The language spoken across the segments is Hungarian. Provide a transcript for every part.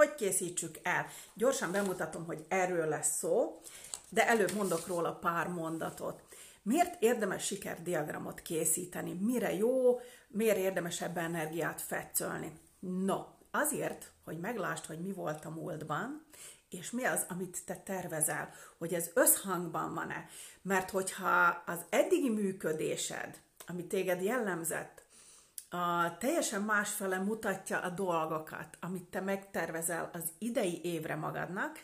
hogy készítsük el? Gyorsan bemutatom, hogy erről lesz szó, de előbb mondok róla pár mondatot. Miért érdemes sikerdiagramot készíteni? Mire jó? Miért érdemes ebben energiát fetszölni? No, azért, hogy meglásd, hogy mi volt a múltban, és mi az, amit te tervezel, hogy ez összhangban van-e. Mert hogyha az eddigi működésed, ami téged jellemzett, a teljesen másfele mutatja a dolgokat, amit te megtervezel az idei évre magadnak,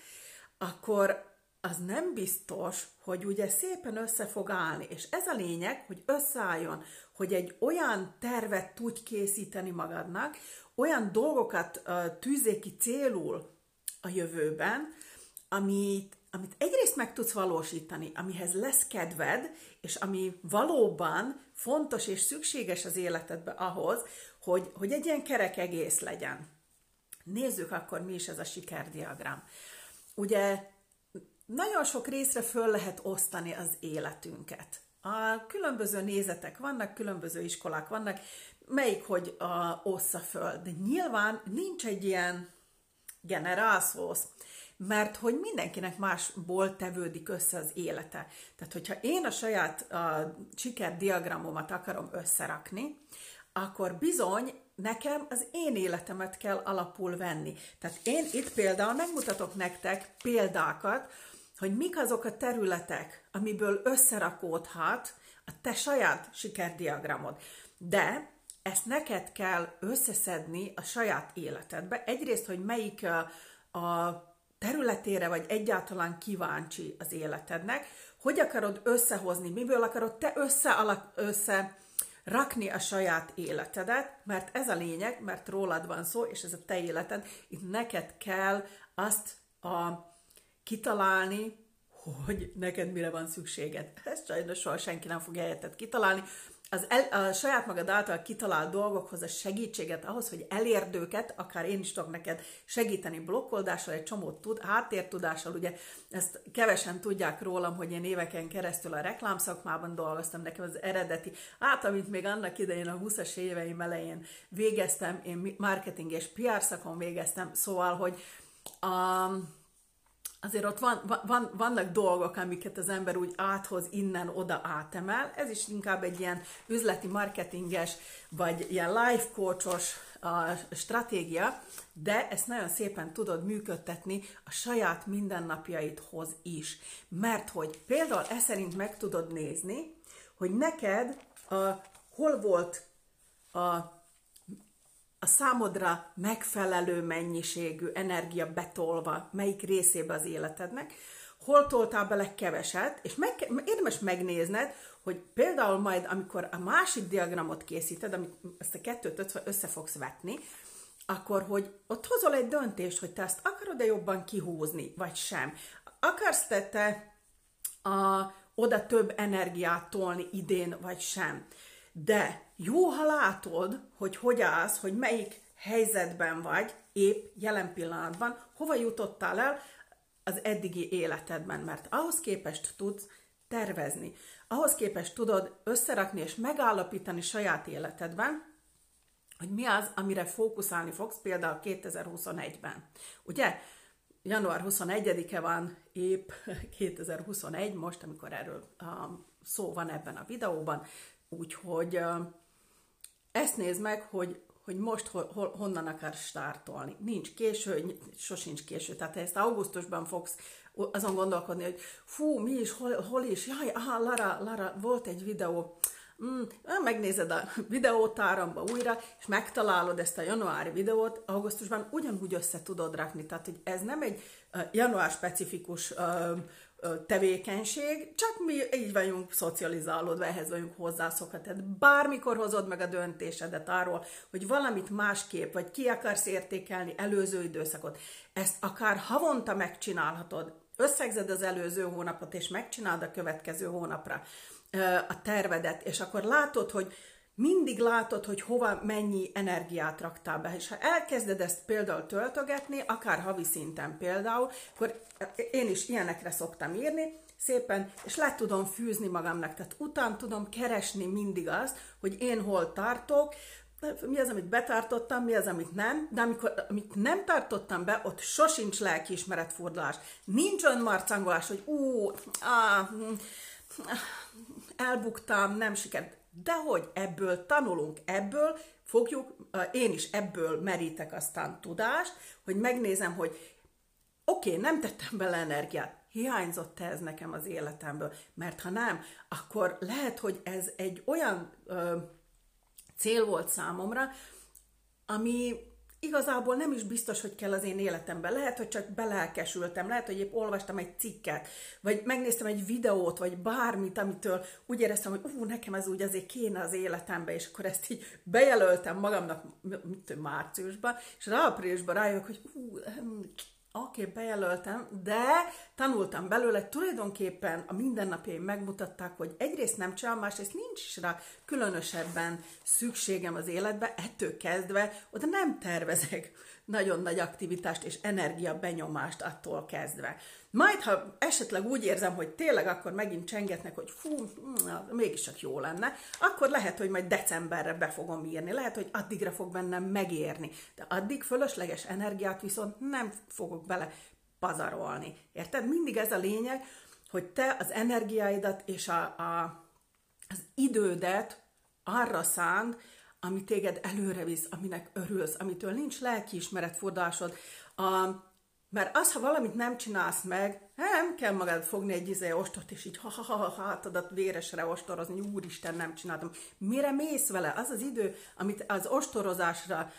akkor az nem biztos, hogy ugye szépen össze fog állni. És ez a lényeg, hogy összeálljon, hogy egy olyan tervet tudj készíteni magadnak, olyan dolgokat uh, tűzé ki célul a jövőben, amit, amit egyrészt meg tudsz valósítani, amihez lesz kedved, és ami valóban fontos és szükséges az életedbe ahhoz, hogy, hogy egy ilyen kerek egész legyen. Nézzük akkor, mi is ez a sikerdiagram. Ugye nagyon sok részre föl lehet osztani az életünket. A különböző nézetek vannak, különböző iskolák vannak, melyik hogy a, ossza föl. De nyilván nincs egy ilyen generálszósz, mert hogy mindenkinek másból tevődik össze az élete. Tehát, hogyha én a saját a sikerdiagramomat akarom összerakni, akkor bizony nekem az én életemet kell alapul venni. Tehát én itt például megmutatok nektek példákat, hogy mik azok a területek, amiből összerakódhat a te saját sikerdiagramod. De ezt neked kell összeszedni a saját életedbe. Egyrészt, hogy melyik a területére vagy egyáltalán kíváncsi az életednek, hogy akarod összehozni, miből akarod te össze, alak, össze rakni a saját életedet, mert ez a lényeg, mert rólad van szó, és ez a te életed, itt neked kell azt a kitalálni, hogy neked mire van szükséged. Ezt sajnos soha senki nem fog helyettet kitalálni. Az el, a saját magad által kitalált dolgokhoz a segítséget ahhoz, hogy elérd őket, akár én is tudok neked segíteni blokkoldással, egy csomót tud, háttértudással, ugye ezt kevesen tudják rólam, hogy én éveken keresztül a reklámszakmában dolgoztam, nekem az eredeti, hát amit még annak idején a 20-as éveim elején végeztem, én marketing és PR szakon végeztem, szóval, hogy a, azért ott van, van, vannak dolgok, amiket az ember úgy áthoz, innen oda átemel. Ez is inkább egy ilyen üzleti marketinges, vagy ilyen life coachos a stratégia, de ezt nagyon szépen tudod működtetni a saját mindennapjaidhoz is. Mert hogy például e szerint meg tudod nézni, hogy neked a, hol volt a a számodra megfelelő mennyiségű energia betolva melyik részébe az életednek, hol toltál bele keveset, és meg, érdemes megnézned, hogy például majd, amikor a másik diagramot készíted, amit ezt a kettőt össze fogsz vetni, akkor, hogy ott hozol egy döntést, hogy te ezt akarod-e jobban kihúzni, vagy sem. Akarsz te, te a, oda több energiát tolni idén, vagy sem. De jó, ha látod, hogy hogy állsz, hogy melyik helyzetben vagy, épp jelen pillanatban, hova jutottál el az eddigi életedben, mert ahhoz képest tudsz tervezni. Ahhoz képest tudod összerakni és megállapítani saját életedben, hogy mi az, amire fókuszálni fogsz például 2021-ben. Ugye? Január 21-e van épp 2021, most, amikor erről szó van ebben a videóban, úgyhogy ezt nézd meg, hogy, hogy most hol, hol, honnan akar startolni. Nincs késő, sosincs késő. Tehát te ezt augusztusban fogsz azon gondolkodni, hogy fú, mi is, hol, hol is, jaj, aha, Lara, Lara, volt egy videó, mm, megnézed a videótáramba újra, és megtalálod ezt a januári videót, augusztusban ugyanúgy össze tudod rakni. Tehát, hogy ez nem egy uh, január specifikus uh, tevékenység, csak mi így vagyunk szocializálódva, ehhez vagyunk hozzászokva. Tehát bármikor hozod meg a döntésedet arról, hogy valamit másképp, vagy ki akarsz értékelni előző időszakot, ezt akár havonta megcsinálhatod, összegzed az előző hónapot, és megcsinálod a következő hónapra a tervedet, és akkor látod, hogy mindig látod, hogy hova mennyi energiát raktál be. És ha elkezded ezt például töltögetni, akár havi szinten például, akkor én is ilyenekre szoktam írni, szépen, és le tudom fűzni magamnak. Tehát után tudom keresni mindig azt, hogy én hol tartok, mi az, amit betartottam, mi az, amit nem, de amikor, amit nem tartottam be, ott sosincs lelkiismeretfordulás. Nincs olyan marcangolás, hogy ú, á, elbuktam, nem sikerült. De hogy ebből tanulunk, ebből fogjuk, én is ebből merítek aztán tudást, hogy megnézem, hogy oké, okay, nem tettem bele energiát, hiányzott ez nekem az életemből, mert ha nem, akkor lehet, hogy ez egy olyan ö, cél volt számomra, ami igazából nem is biztos, hogy kell az én életemben. Lehet, hogy csak belelkesültem, lehet, hogy épp olvastam egy cikket, vagy megnéztem egy videót, vagy bármit, amitől úgy éreztem, hogy ú, nekem ez úgy azért kéne az életembe, és akkor ezt így bejelöltem magamnak, mit márciusban, és áprilisban rájövök, hogy ú, Oké, okay, bejelöltem, de tanultam belőle, tulajdonképpen a mindennapjaim megmutatták, hogy egyrészt nem csinálom, másrészt nincs is rá különösebben szükségem az életbe, ettől kezdve oda nem tervezek nagyon nagy aktivitást és energia benyomást attól kezdve. Majd, ha esetleg úgy érzem, hogy tényleg akkor megint csengetnek, hogy fú, mégis csak jó lenne, akkor lehet, hogy majd decemberre be fogom írni, lehet, hogy addigra fog bennem megérni, de addig fölösleges energiát viszont nem fogok bele pazarolni. Érted? Mindig ez a lényeg, hogy te az energiáidat és a, a, az idődet arra szánd, ami téged előre visz, aminek örülsz, amitől nincs lelkiismeretfordulásod, a, mert az, ha valamit nem csinálsz meg, nem kell magad fogni egy izé ostort, és így ha, ha, ha, ha hátadat véresre ostorozni, úristen, nem csináltam. Mire mész vele? Az az idő, amit az ostorozásra,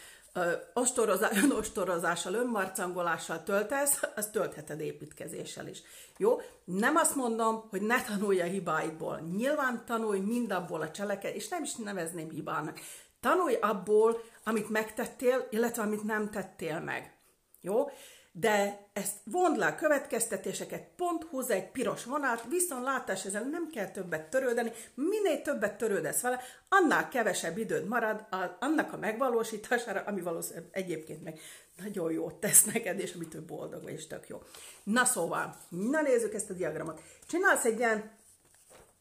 ostorozá, önostorozással, önmarcangolással töltesz, azt töltheted építkezéssel is. Jó? Nem azt mondom, hogy ne tanulj a hibáidból. Nyilván tanulj mindabból a cseleket, és nem is nevezném hibának. Tanulj abból, amit megtettél, illetve amit nem tettél meg. Jó? De ezt vond le a következtetéseket, pont húzza egy piros vonát, viszont látás ezzel nem kell többet törődeni, minél többet törődesz vele, annál kevesebb időd marad a, annak a megvalósítására, ami valószínűleg egyébként meg nagyon jót tesz neked, és amitől boldog vagy, és tök jó. Na szóval, na nézzük ezt a diagramot. Csinálsz egy ilyen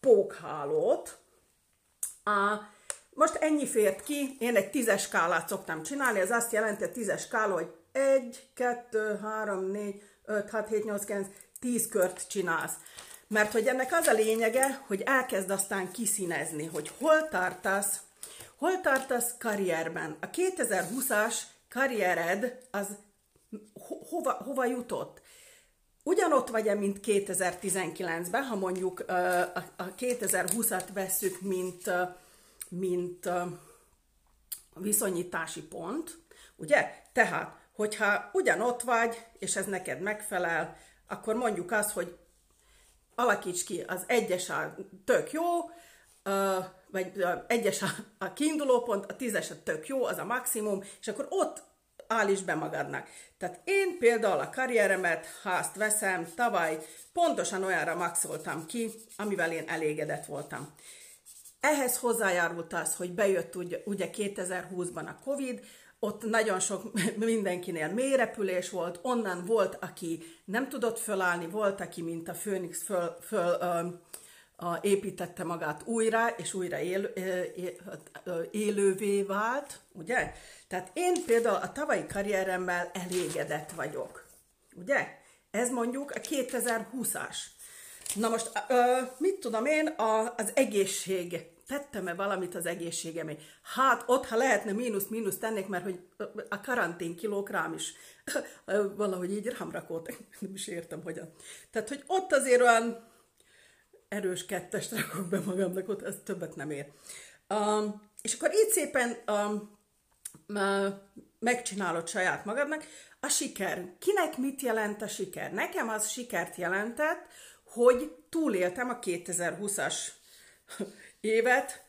pókhálót, a, most ennyi fért ki, én egy tízes skálát szoktam csinálni, ez azt jelenti, a tízes skála, hogy 1, 2, 3, 4, 5, 6, 7, 8, 9, 10 kört csinálsz. Mert hogy ennek az a lényege, hogy elkezd aztán kiszínezni, hogy hol tartasz, hol tartasz karrierben. A 2020-as karriered az ho- hova, hova jutott? Ugyanott vagy-e, mint 2019-ben, ha mondjuk a 2020-at vesszük, mint, mint viszonyítási pont, ugye? Tehát hogyha ugyanott vagy, és ez neked megfelel, akkor mondjuk azt, hogy alakíts ki, az egyes a tök jó, vagy egyes a, a kiinduló pont, a tízes a tök jó, az a maximum, és akkor ott állíts be magadnak. Tehát én például a karrieremet, ha azt veszem, tavaly pontosan olyanra maxoltam ki, amivel én elégedett voltam. Ehhez hozzájárult az, hogy bejött ugye, ugye 2020-ban a Covid, ott nagyon sok mindenkinél mélyrepülés volt, onnan volt, aki nem tudott fölállni, volt, aki, mint a Főnix, föl, föl ö, ö, építette magát újra, és újra él, ö, élővé vált, ugye? Tehát én például a tavalyi karrieremmel elégedett vagyok, ugye? Ez mondjuk a 2020-as. Na most, ö, mit tudom én, a, az egészség tettem-e valamit az egészségemé? Hát ott, ha lehetne mínusz-mínusz tennék, mert hogy a karantén kilók rám is valahogy így rám rakott. Nem is értem, hogyan. Tehát, hogy ott azért olyan erős kettest rakok be magamnak, ott ez többet nem ér. Um, és akkor így szépen um, megcsinálod saját magadnak. A siker. Kinek mit jelent a siker? Nekem az sikert jelentett, hogy túléltem a 2020-as évet,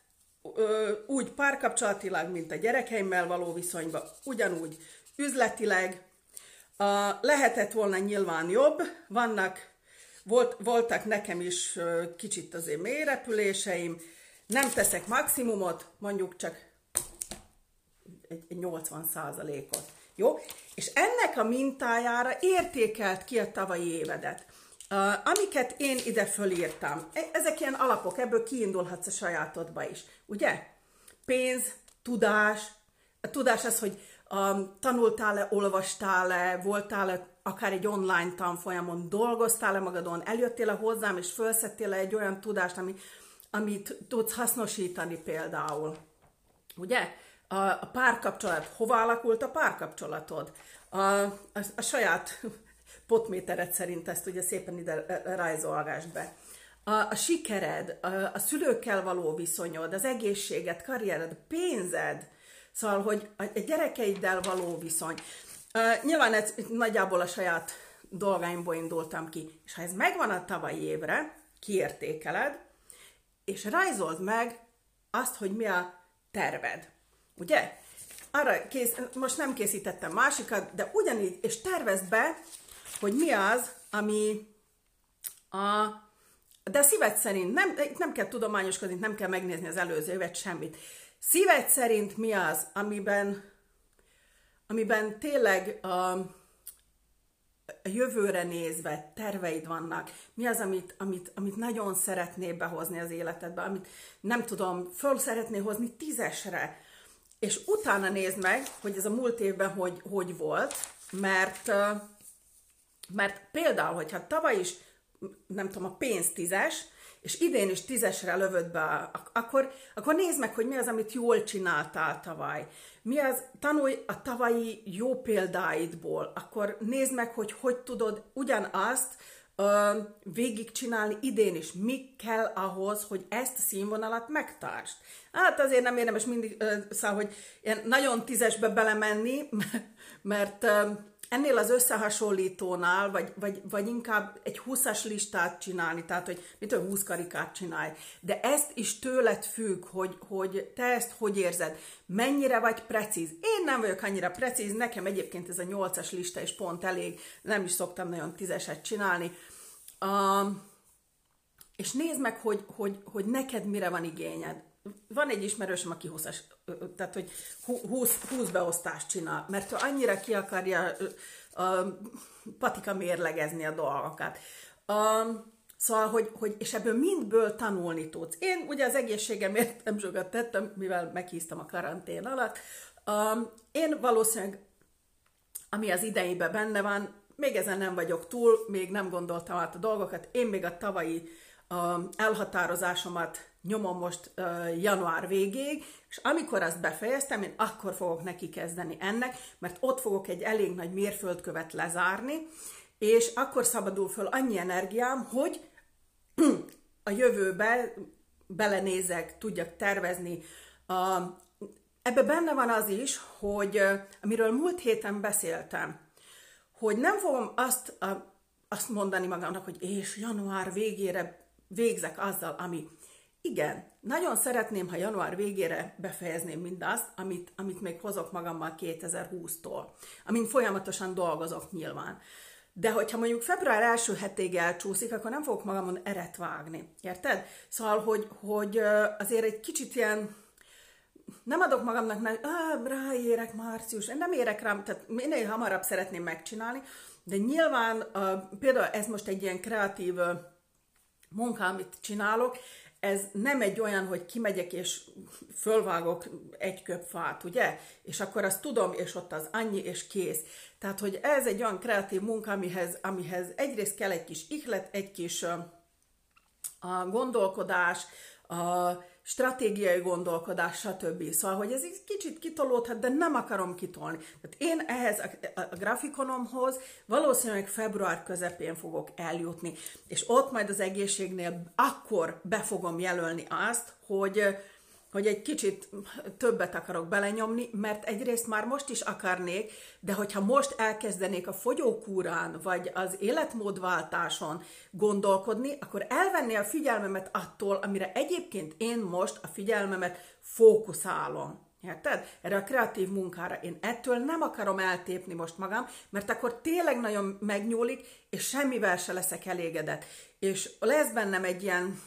úgy párkapcsolatilag, mint a gyerekeimmel való viszonyban, ugyanúgy üzletileg. Lehetett volna nyilván jobb, vannak, volt, voltak nekem is kicsit azért mélyrepüléseim, nem teszek maximumot, mondjuk csak egy, egy 80 százalékot. Jó? És ennek a mintájára értékelt ki a tavalyi évedet. Uh, amiket én ide fölírtam, e, ezek ilyen alapok, ebből kiindulhatsz a sajátodba is, ugye? Pénz, tudás, a tudás az, hogy um, tanultál-e, olvastál-e, voltál-e akár egy online tanfolyamon, dolgoztál-e magadon, eljöttél-e hozzám, és felszettél-e egy olyan tudást, ami, amit tudsz hasznosítani például. Ugye? A, a párkapcsolat, hova alakult a párkapcsolatod? A, a, a saját potméteret szerint ezt ugye szépen ide rajzolgást be. A, a sikered, a, a szülőkkel való viszonyod, az egészséged, karriered, pénzed, szóval, hogy a, a gyerekeiddel való viszony. Uh, nyilván ez nagyjából a saját dolgaimból indultam ki. És ha ez megvan a tavalyi évre, kiértékeled, és rajzold meg azt, hogy mi a terved. Ugye? Arra kész, most nem készítettem másikat, de ugyanígy, és tervezd be, hogy mi az, ami a, de szíved szerint, nem, nem kell tudományoskodni, nem kell megnézni az előző évet, semmit. Szíved szerint mi az, amiben, amiben tényleg a, a jövőre nézve terveid vannak, mi az, amit, amit, amit nagyon szeretnél behozni az életedbe, amit nem tudom, föl szeretné hozni tízesre, és utána nézd meg, hogy ez a múlt évben hogy, hogy volt, mert, mert például, hogyha tavaly is, nem tudom, a pénz tízes, és idén is tízesre lövöd be, akkor, akkor nézd meg, hogy mi az, amit jól csináltál tavaly. Mi az, tanulj a tavalyi jó példáidból, akkor nézd meg, hogy hogy tudod ugyanazt uh, végigcsinálni idén is. Mi kell ahhoz, hogy ezt a színvonalat megtartsd? Hát azért nem érdemes mindig, uh, szóval, hogy ilyen nagyon tízesbe belemenni, mert uh, ennél az összehasonlítónál, vagy, vagy, vagy inkább egy 20-as listát csinálni, tehát hogy mit tudom, 20 karikát csinálj. De ezt is tőled függ, hogy, hogy te ezt hogy érzed. Mennyire vagy precíz. Én nem vagyok annyira precíz, nekem egyébként ez a 8-as lista is pont elég, nem is szoktam nagyon tízeset csinálni. Uh, és nézd meg, hogy, hogy, hogy neked mire van igényed van egy ismerősöm, aki 20 tehát hogy 20, 20 beosztást csinál, mert ő annyira ki akarja uh, patika mérlegezni a dolgokat. Um, Szóval, hogy, hogy, és ebből mindből tanulni tudsz. Én ugye az egészségemért nem sokat tettem, mivel meghíztam a karantén alatt. Um, én valószínűleg, ami az idejében benne van, még ezen nem vagyok túl, még nem gondoltam át a dolgokat. Én még a tavalyi elhatározásomat nyomom most január végéig, és amikor azt befejeztem, én akkor fogok neki kezdeni ennek, mert ott fogok egy elég nagy mérföldkövet lezárni, és akkor szabadul föl annyi energiám, hogy a jövőbe belenézek, tudjak tervezni. Ebbe benne van az is, hogy amiről múlt héten beszéltem, hogy nem fogom azt, azt mondani magamnak, hogy és január végére végzek azzal, ami igen, nagyon szeretném, ha január végére befejezném mindazt, amit, amit még hozok magammal 2020-tól, amin folyamatosan dolgozok nyilván. De hogyha mondjuk február első hetéig elcsúszik, akkor nem fogok magamon eret vágni. Érted? Szóval, hogy, hogy azért egy kicsit ilyen nem adok magamnak, hogy ráérek március, én nem érek rám, tehát minél hamarabb szeretném megcsinálni, de nyilván például ez most egy ilyen kreatív munka, amit csinálok, ez nem egy olyan, hogy kimegyek és fölvágok egy köp fát, ugye? És akkor azt tudom, és ott az annyi, és kész. Tehát, hogy ez egy olyan kreatív munka, amihez, amihez egyrészt kell egy kis ihlet, egy kis a gondolkodás, a stratégiai gondolkodás, stb. Szóval, hogy ez egy kicsit kitolódhat, de nem akarom kitolni. Tehát én ehhez a, a grafikonomhoz valószínűleg február közepén fogok eljutni, és ott majd az egészségnél akkor be fogom jelölni azt, hogy hogy egy kicsit többet akarok belenyomni, mert egyrészt már most is akarnék, de hogyha most elkezdenék a fogyókúrán, vagy az életmódváltáson gondolkodni, akkor elvenné a figyelmemet attól, amire egyébként én most a figyelmemet fókuszálom. Érted? Erre a kreatív munkára. Én ettől nem akarom eltépni most magam, mert akkor tényleg nagyon megnyúlik, és semmivel se leszek elégedett. És lesz bennem egy ilyen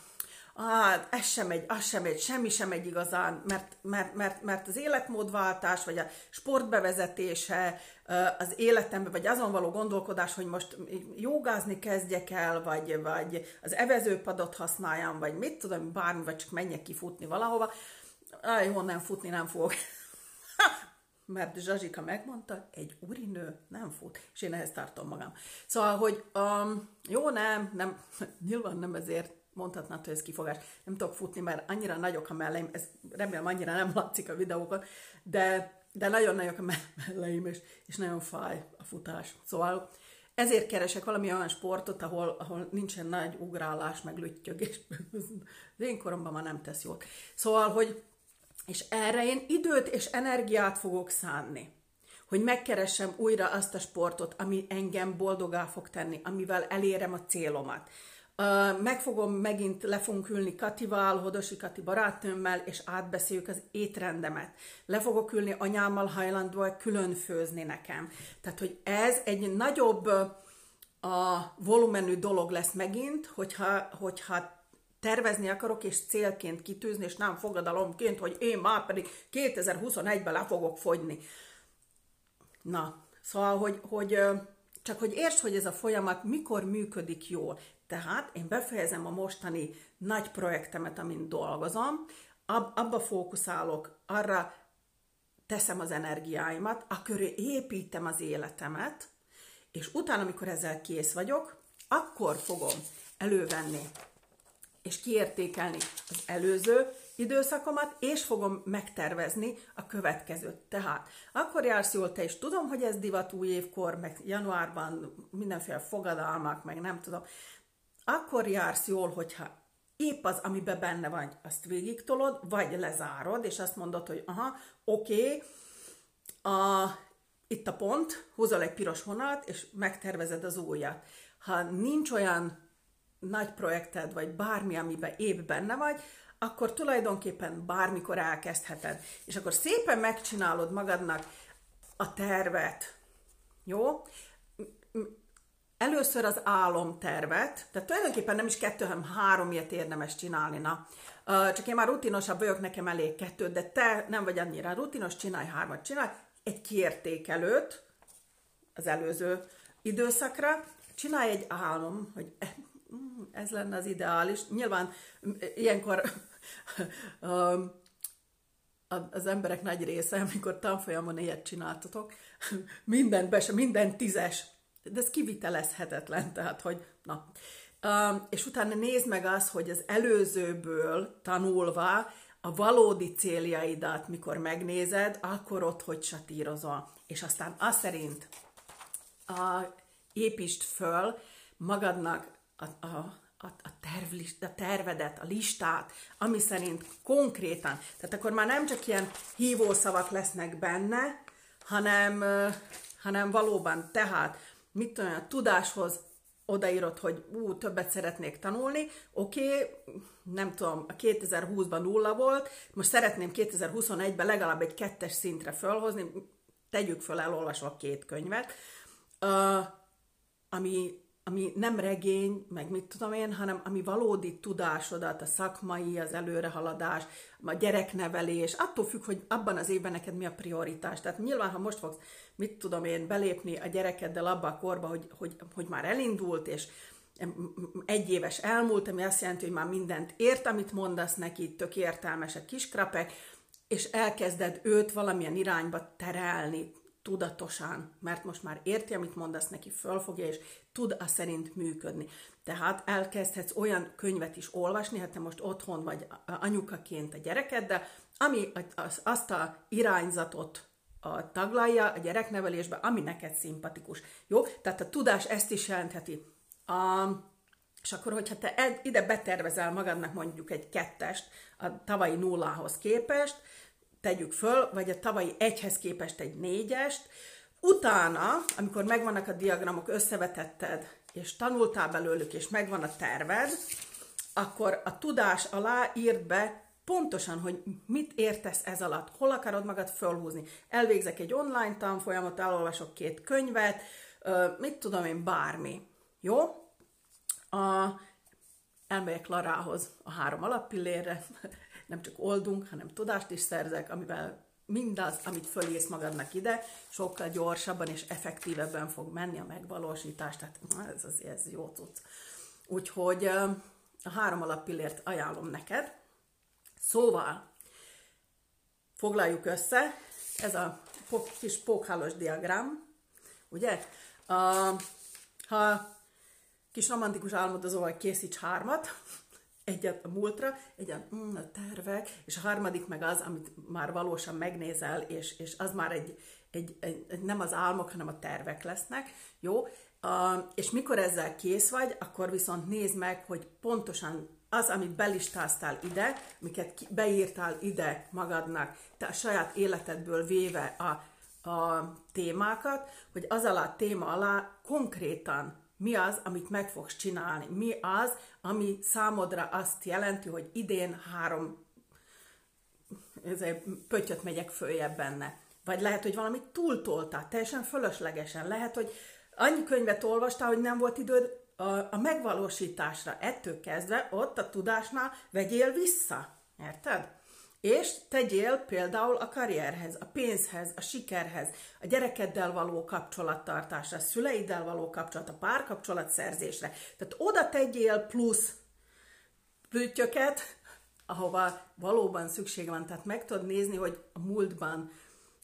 ah, ez sem megy, az sem megy, semmi sem megy igazán, mert, mert, mert, mert az életmódváltás, vagy a sportbevezetése az életembe, vagy azon való gondolkodás, hogy most jogázni kezdjek el, vagy, vagy az evezőpadot használjam, vagy mit tudom, bármi, vagy csak menjek kifutni valahova, ah, jó, nem futni nem fogok. mert Zsazsika megmondta, egy urinő nem fut, és én ehhez tartom magam. Szóval, hogy um, jó, nem, nem, nyilván nem ezért mondhatnád, hogy ez kifogás. Nem tudok futni, mert annyira nagyok a melleim, ez remélem annyira nem látszik a videókon, de, de nagyon nagyok a melleim, és, és nagyon fáj a futás. Szóval ezért keresek valami olyan sportot, ahol, ahol nincsen nagy ugrálás, meg lüttyögés. Az én koromban már nem tesz jól. Szóval, hogy és erre én időt és energiát fogok szánni, hogy megkeressem újra azt a sportot, ami engem boldogá fog tenni, amivel elérem a célomat. Meg fogom megint, le fogunk ülni Katival, Hodosi Kati barátnőmmel, és átbeszéljük az étrendemet. Le fogok ülni anyámmal hajlandó külön főzni nekem. Tehát, hogy ez egy nagyobb a volumenű dolog lesz megint, hogyha, hogyha tervezni akarok, és célként kitűzni, és nem fogadalomként, hogy én már pedig 2021-ben le fogok fogyni. Na, szóval, hogy, hogy csak hogy értsd, hogy ez a folyamat mikor működik jól. Tehát én befejezem a mostani nagy projektemet, amin dolgozom, ab, abba fókuszálok, arra teszem az energiáimat, a köré építem az életemet, és utána, amikor ezzel kész vagyok, akkor fogom elővenni és kiértékelni az előző időszakomat, és fogom megtervezni a következőt. Tehát akkor jársz jól te is. Tudom, hogy ez divat új évkor, meg januárban mindenféle fogadalmak, meg nem tudom. Akkor jársz jól, hogyha épp az, amiben benne vagy, azt végigtolod, vagy lezárod, és azt mondod, hogy aha, oké, okay, itt a pont, húzol egy piros vonalat, és megtervezed az újat. Ha nincs olyan nagy projekted, vagy bármi, amiben épp benne vagy, akkor tulajdonképpen bármikor elkezdheted. És akkor szépen megcsinálod magadnak a tervet. Jó? Először az álomtervet, tehát tulajdonképpen nem is kettő, hanem három ilyet érdemes csinálni. Na, csak én már rutinosabb vagyok, nekem elég kettő, de te nem vagy annyira rutinos, csinálj hármat, csinálj egy kiértékelőt az előző időszakra, csinálj egy álom, hogy ez lenne az ideális. Nyilván ilyenkor az emberek nagy része, amikor tanfolyamon ilyet csináltatok, minden be, minden tízes, de ez kivitelezhetetlen, tehát hogy na. És utána nézd meg azt, hogy az előzőből tanulva a valódi céljaidat, mikor megnézed, akkor ott hogy satírozol. És aztán azt szerint a, építsd föl magadnak a, a, a, a, tervlist, a tervedet, a listát, ami szerint konkrétan, tehát akkor már nem csak ilyen hívószavak lesznek benne, hanem, hanem valóban, tehát mit tudom, a tudáshoz odaírod, hogy ú, többet szeretnék tanulni, oké, okay, nem tudom, a 2020-ban nulla volt, most szeretném 2021-ben legalább egy kettes szintre fölhozni, tegyük föl, elolvasva két könyvet, ami ami nem regény, meg mit tudom én, hanem ami valódi tudásodat, a szakmai, az előrehaladás, a gyereknevelés, attól függ, hogy abban az évben neked mi a prioritás. Tehát nyilván, ha most fogsz, mit tudom én, belépni a gyerekeddel abba a korba, hogy, hogy, hogy már elindult, és egy éves elmúlt, ami azt jelenti, hogy már mindent ért, amit mondasz neki, tök értelmesek kiskrapek, és elkezded őt valamilyen irányba terelni, tudatosan, mert most már érti, amit mondasz neki, fölfogja, és tud a szerint működni. Tehát elkezdhetsz olyan könyvet is olvasni, hát te most otthon vagy anyukaként a gyerekeddel, ami azt a irányzatot a taglalja a gyereknevelésbe, ami neked szimpatikus. Jó? Tehát a tudás ezt is jelentheti. A, és akkor, hogyha te ed, ide betervezel magadnak mondjuk egy kettest a tavalyi nullához képest, tegyük föl, vagy a tavalyi egyhez képest egy négyest, utána, amikor megvannak a diagramok, összevetetted, és tanultál belőlük, és megvan a terved, akkor a tudás alá írd be pontosan, hogy mit értesz ez alatt, hol akarod magad fölhúzni. Elvégzek egy online tanfolyamot, elolvasok két könyvet, mit tudom én, bármi. Jó? A, elmegyek Larához a három alappillérre, nem csak oldunk, hanem tudást is szerzek, amivel mindaz, amit fölírsz magadnak ide, sokkal gyorsabban és effektívebben fog menni a megvalósítás, tehát ez az ez jó tudsz. Úgyhogy a három alappillért ajánlom neked. Szóval, foglaljuk össze, ez a kis pókhálós diagram, ugye? Ha kis romantikus álmodozóval készíts hármat, egyet a múltra, egyet mm, a tervek, és a harmadik meg az, amit már valósan megnézel, és, és az már egy, egy, egy, nem az álmok, hanem a tervek lesznek, jó? Uh, és mikor ezzel kész vagy, akkor viszont nézd meg, hogy pontosan az, amit belistáztál ide, amiket beírtál ide magadnak, te a saját életedből véve a, a témákat, hogy az alá a téma alá konkrétan mi az, amit meg fogsz csinálni, mi az, ami számodra azt jelenti, hogy idén három pöttyöt megyek följebb benne. Vagy lehet, hogy valamit túltoltál, teljesen fölöslegesen. Lehet, hogy annyi könyvet olvastál, hogy nem volt időd a, a megvalósításra. Ettől kezdve ott a tudásnál vegyél vissza. Érted? És tegyél például a karrierhez, a pénzhez, a sikerhez, a gyerekeddel való kapcsolattartásra, a szüleiddel való kapcsolat, a párkapcsolatszerzésre. Tehát oda tegyél plusz plüttyöket, ahova valóban szükség van. Tehát meg tudod nézni, hogy a múltban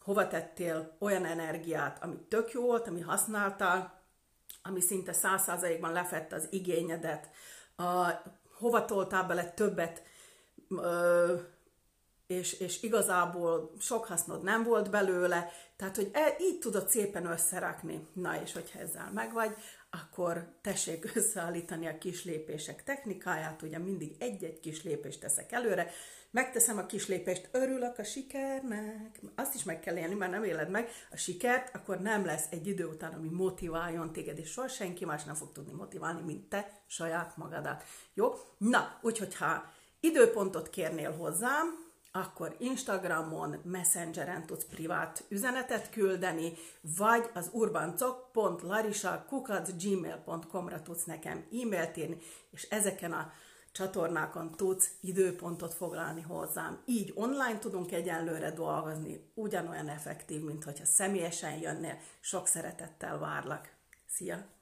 hova tettél olyan energiát, ami tök jó volt, ami használtál, ami szinte száz százalékban lefette az igényedet, a, hova toltál bele többet, ö, és, és igazából sok hasznod nem volt belőle, tehát, hogy e, így tudod szépen összerakni. Na, és hogyha ezzel megvagy, akkor tessék összeállítani a kis lépések technikáját, ugye mindig egy-egy kis lépést teszek előre, megteszem a kis lépést, örülök a sikernek, azt is meg kell élni, mert nem éled meg a sikert, akkor nem lesz egy idő után, ami motiváljon téged, és soha senki más nem fog tudni motiválni, mint te saját magadat. Jó? Na, úgyhogy ha időpontot kérnél hozzám, akkor Instagramon, Messengeren tudsz privát üzenetet küldeni, vagy az urbancok.larisa.gmail.com-ra tudsz nekem e-mailt írni, és ezeken a csatornákon tudsz időpontot foglalni hozzám. Így online tudunk egyenlőre dolgozni, ugyanolyan effektív, mint hogyha személyesen jönnél. Sok szeretettel várlak. Szia!